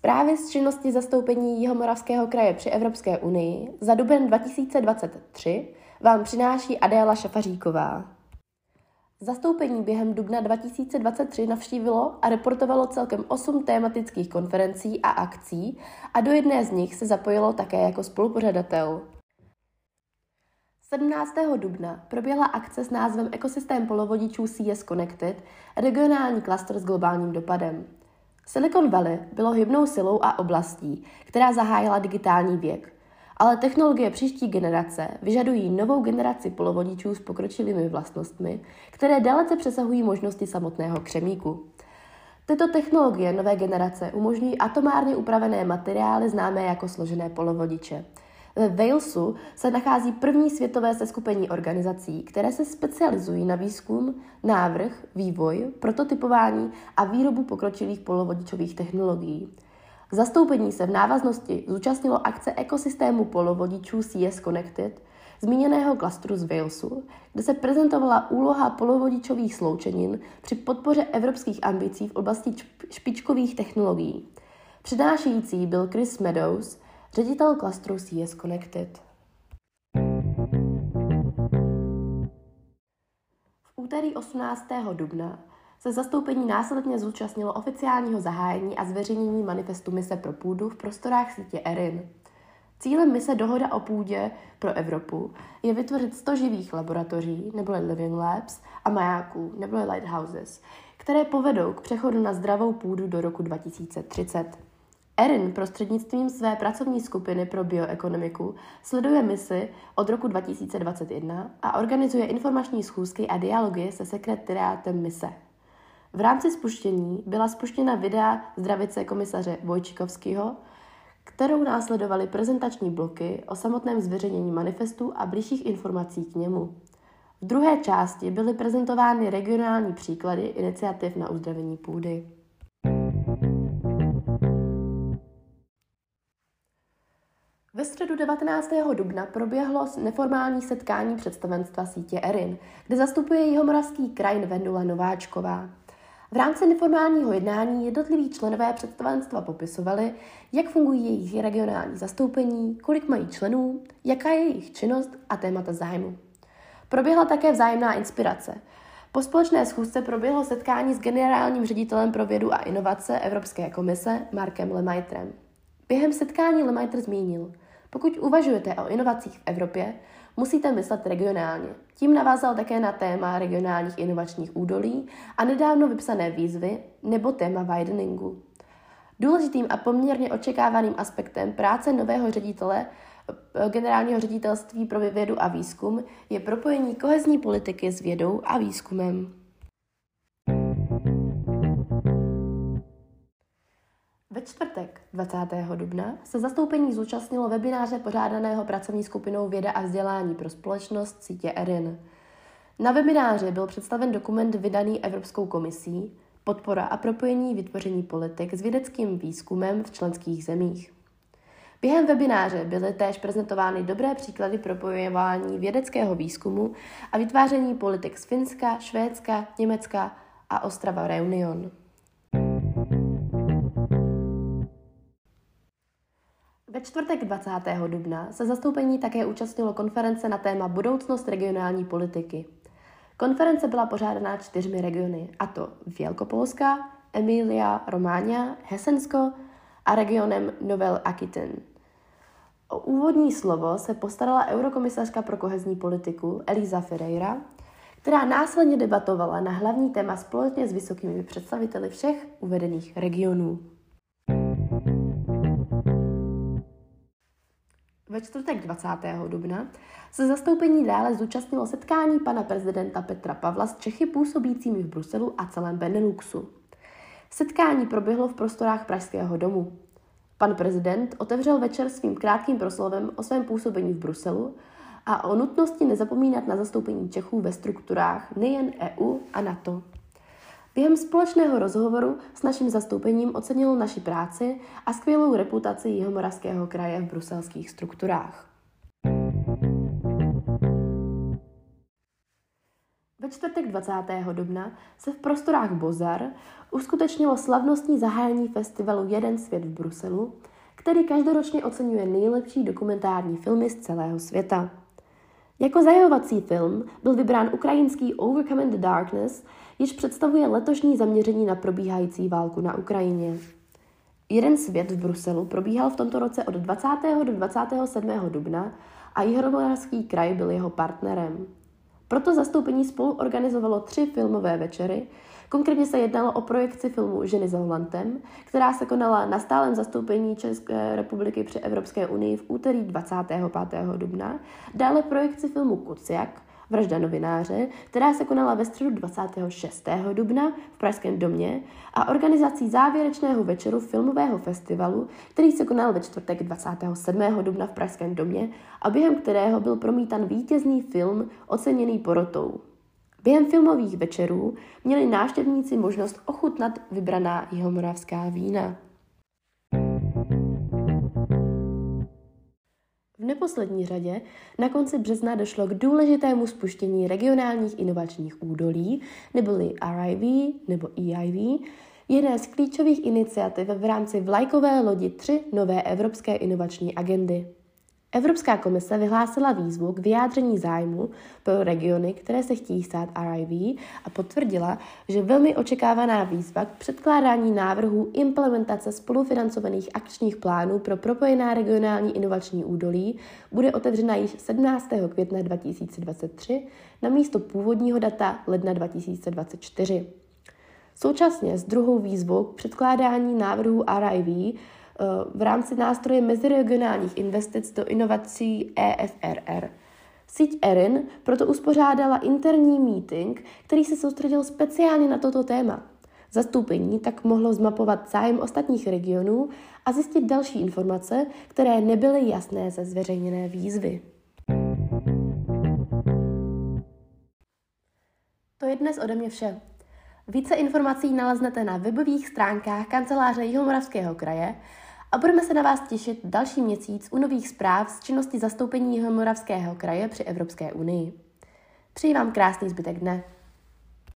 Zprávy z činnosti zastoupení Jihomoravského kraje při Evropské unii za duben 2023 vám přináší Adéla Šafaříková. Zastoupení během dubna 2023 navštívilo a reportovalo celkem 8 tématických konferencí a akcí a do jedné z nich se zapojilo také jako spolupořadatel. 17. dubna proběhla akce s názvem Ekosystém polovodičů CS Connected, regionální klaster s globálním dopadem. Silicon Valley bylo hybnou silou a oblastí, která zahájila digitální věk. Ale technologie příští generace vyžadují novou generaci polovodičů s pokročilými vlastnostmi, které dalece přesahují možnosti samotného křemíku. Tyto technologie nové generace umožňují atomárně upravené materiály známé jako složené polovodiče – ve Walesu se nachází první světové seskupení organizací, které se specializují na výzkum, návrh, vývoj, prototypování a výrobu pokročilých polovodičových technologií. Zastoupení se v návaznosti zúčastnilo akce ekosystému polovodičů CS Connected, zmíněného klastru z Walesu, kde se prezentovala úloha polovodičových sloučenin při podpoře evropských ambicí v oblasti špičkových technologií. Přednášející byl Chris Meadows, ředitel klastru CS Connected. V úterý 18. dubna se zastoupení následně zúčastnilo oficiálního zahájení a zveřejnění manifestu Mise pro půdu v prostorách sítě ERIN. Cílem mise Dohoda o půdě pro Evropu je vytvořit 100 živých laboratoří, nebo living labs, a majáků, nebo lighthouses, které povedou k přechodu na zdravou půdu do roku 2030. Erin prostřednictvím své pracovní skupiny pro bioekonomiku sleduje misi od roku 2021 a organizuje informační schůzky a dialogy se sekretariátem mise. V rámci spuštění byla spuštěna videa zdravice komisaře Vojčikovského, kterou následovaly prezentační bloky o samotném zveřejnění manifestu a blížších informací k němu. V druhé části byly prezentovány regionální příklady iniciativ na uzdravení půdy. Ve středu 19. dubna proběhlo neformální setkání představenstva sítě ERIN, kde zastupuje jihomoravský kraj Vendula Nováčková. V rámci neformálního jednání jednotliví členové představenstva popisovali, jak fungují jejich regionální zastoupení, kolik mají členů, jaká je jejich činnost a témata zájmu. Proběhla také vzájemná inspirace. Po společné schůzce proběhlo setkání s generálním ředitelem pro vědu a inovace Evropské komise Markem Lemaitrem. Během setkání Lemaitre zmínil, pokud uvažujete o inovacích v Evropě, musíte myslet regionálně. Tím navázal také na téma regionálních inovačních údolí a nedávno vypsané výzvy nebo téma wideningu. Důležitým a poměrně očekávaným aspektem práce nového ředitele eh, generálního ředitelství pro vědu a výzkum je propojení kohezní politiky s vědou a výzkumem. Ve čtvrtek 20. dubna se zastoupení zúčastnilo webináře pořádaného pracovní skupinou Věda a vzdělání pro společnost sítě ERIN. Na webináře byl představen dokument vydaný Evropskou komisí Podpora a propojení vytvoření politik s vědeckým výzkumem v členských zemích. Během webináře byly též prezentovány dobré příklady propojování vědeckého výzkumu a vytváření politik z Finska, Švédska, Německa a Ostrava Reunion. Ve čtvrtek 20. dubna se zastoupení také účastnilo konference na téma Budoucnost regionální politiky. Konference byla pořádaná čtyřmi regiony, a to Vělkopolska, Emilia, Románia, Hesensko a regionem Novel Aquitaine. O úvodní slovo se postarala eurokomisařka pro kohezní politiku Elisa Ferreira, která následně debatovala na hlavní téma společně s vysokými představiteli všech uvedených regionů. Ve čtvrtek 20. dubna se zastoupení dále zúčastnilo setkání pana prezidenta Petra Pavla s Čechy působícími v Bruselu a celém Beneluxu. Setkání proběhlo v prostorách Pražského domu. Pan prezident otevřel večer svým krátkým proslovem o svém působení v Bruselu a o nutnosti nezapomínat na zastoupení Čechů ve strukturách nejen EU a NATO. Během společného rozhovoru s naším zastoupením ocenil naši práci a skvělou reputaci Jihomoravského kraje v bruselských strukturách. Ve čtvrtek 20. dubna se v prostorách Bozar uskutečnilo slavnostní zahájení festivalu Jeden svět v Bruselu, který každoročně oceňuje nejlepší dokumentární filmy z celého světa. Jako zajivovací film byl vybrán ukrajinský Overcoming the Darkness, již představuje letošní zaměření na probíhající válku na Ukrajině. Jeden svět v Bruselu probíhal v tomto roce od 20. do 27. dubna a Jihomoravský kraj byl jeho partnerem. Proto zastoupení spolu organizovalo tři filmové večery, Konkrétně se jednalo o projekci filmu Ženy za volantem, která se konala na stálem zastoupení České republiky při Evropské unii v úterý 25. dubna. Dále projekci filmu Kuciak, vražda novináře, která se konala ve středu 26. dubna v Pražském domě a organizací závěrečného večeru filmového festivalu, který se konal ve čtvrtek 27. dubna v Pražském domě a během kterého byl promítan vítězný film oceněný porotou. Během filmových večerů měli návštěvníci možnost ochutnat vybraná jihomoravská vína. V neposlední řadě na konci března došlo k důležitému spuštění regionálních inovačních údolí, neboli RIV nebo EIV, jedné z klíčových iniciativ v rámci vlajkové lodi 3 nové evropské inovační agendy. Evropská komise vyhlásila výzvu k vyjádření zájmu pro regiony, které se chtějí stát RIV a potvrdila, že velmi očekávaná výzva k předkládání návrhů implementace spolufinancovaných akčních plánů pro propojená regionální inovační údolí bude otevřena již 17. května 2023 na místo původního data ledna 2024. Současně s druhou výzvou k předkládání návrhů RIV v rámci nástroje meziregionálních investic do inovací EFRR. Síť ERIN proto uspořádala interní meeting, který se soustředil speciálně na toto téma. Zastoupení tak mohlo zmapovat zájem ostatních regionů a zjistit další informace, které nebyly jasné ze zveřejněné výzvy. To je dnes ode mě vše. Více informací naleznete na webových stránkách kanceláře Jihomoravského kraje a budeme se na vás těšit další měsíc u nových zpráv z činnosti zastoupení Jihomoravského kraje při Evropské unii. Přeji vám krásný zbytek dne.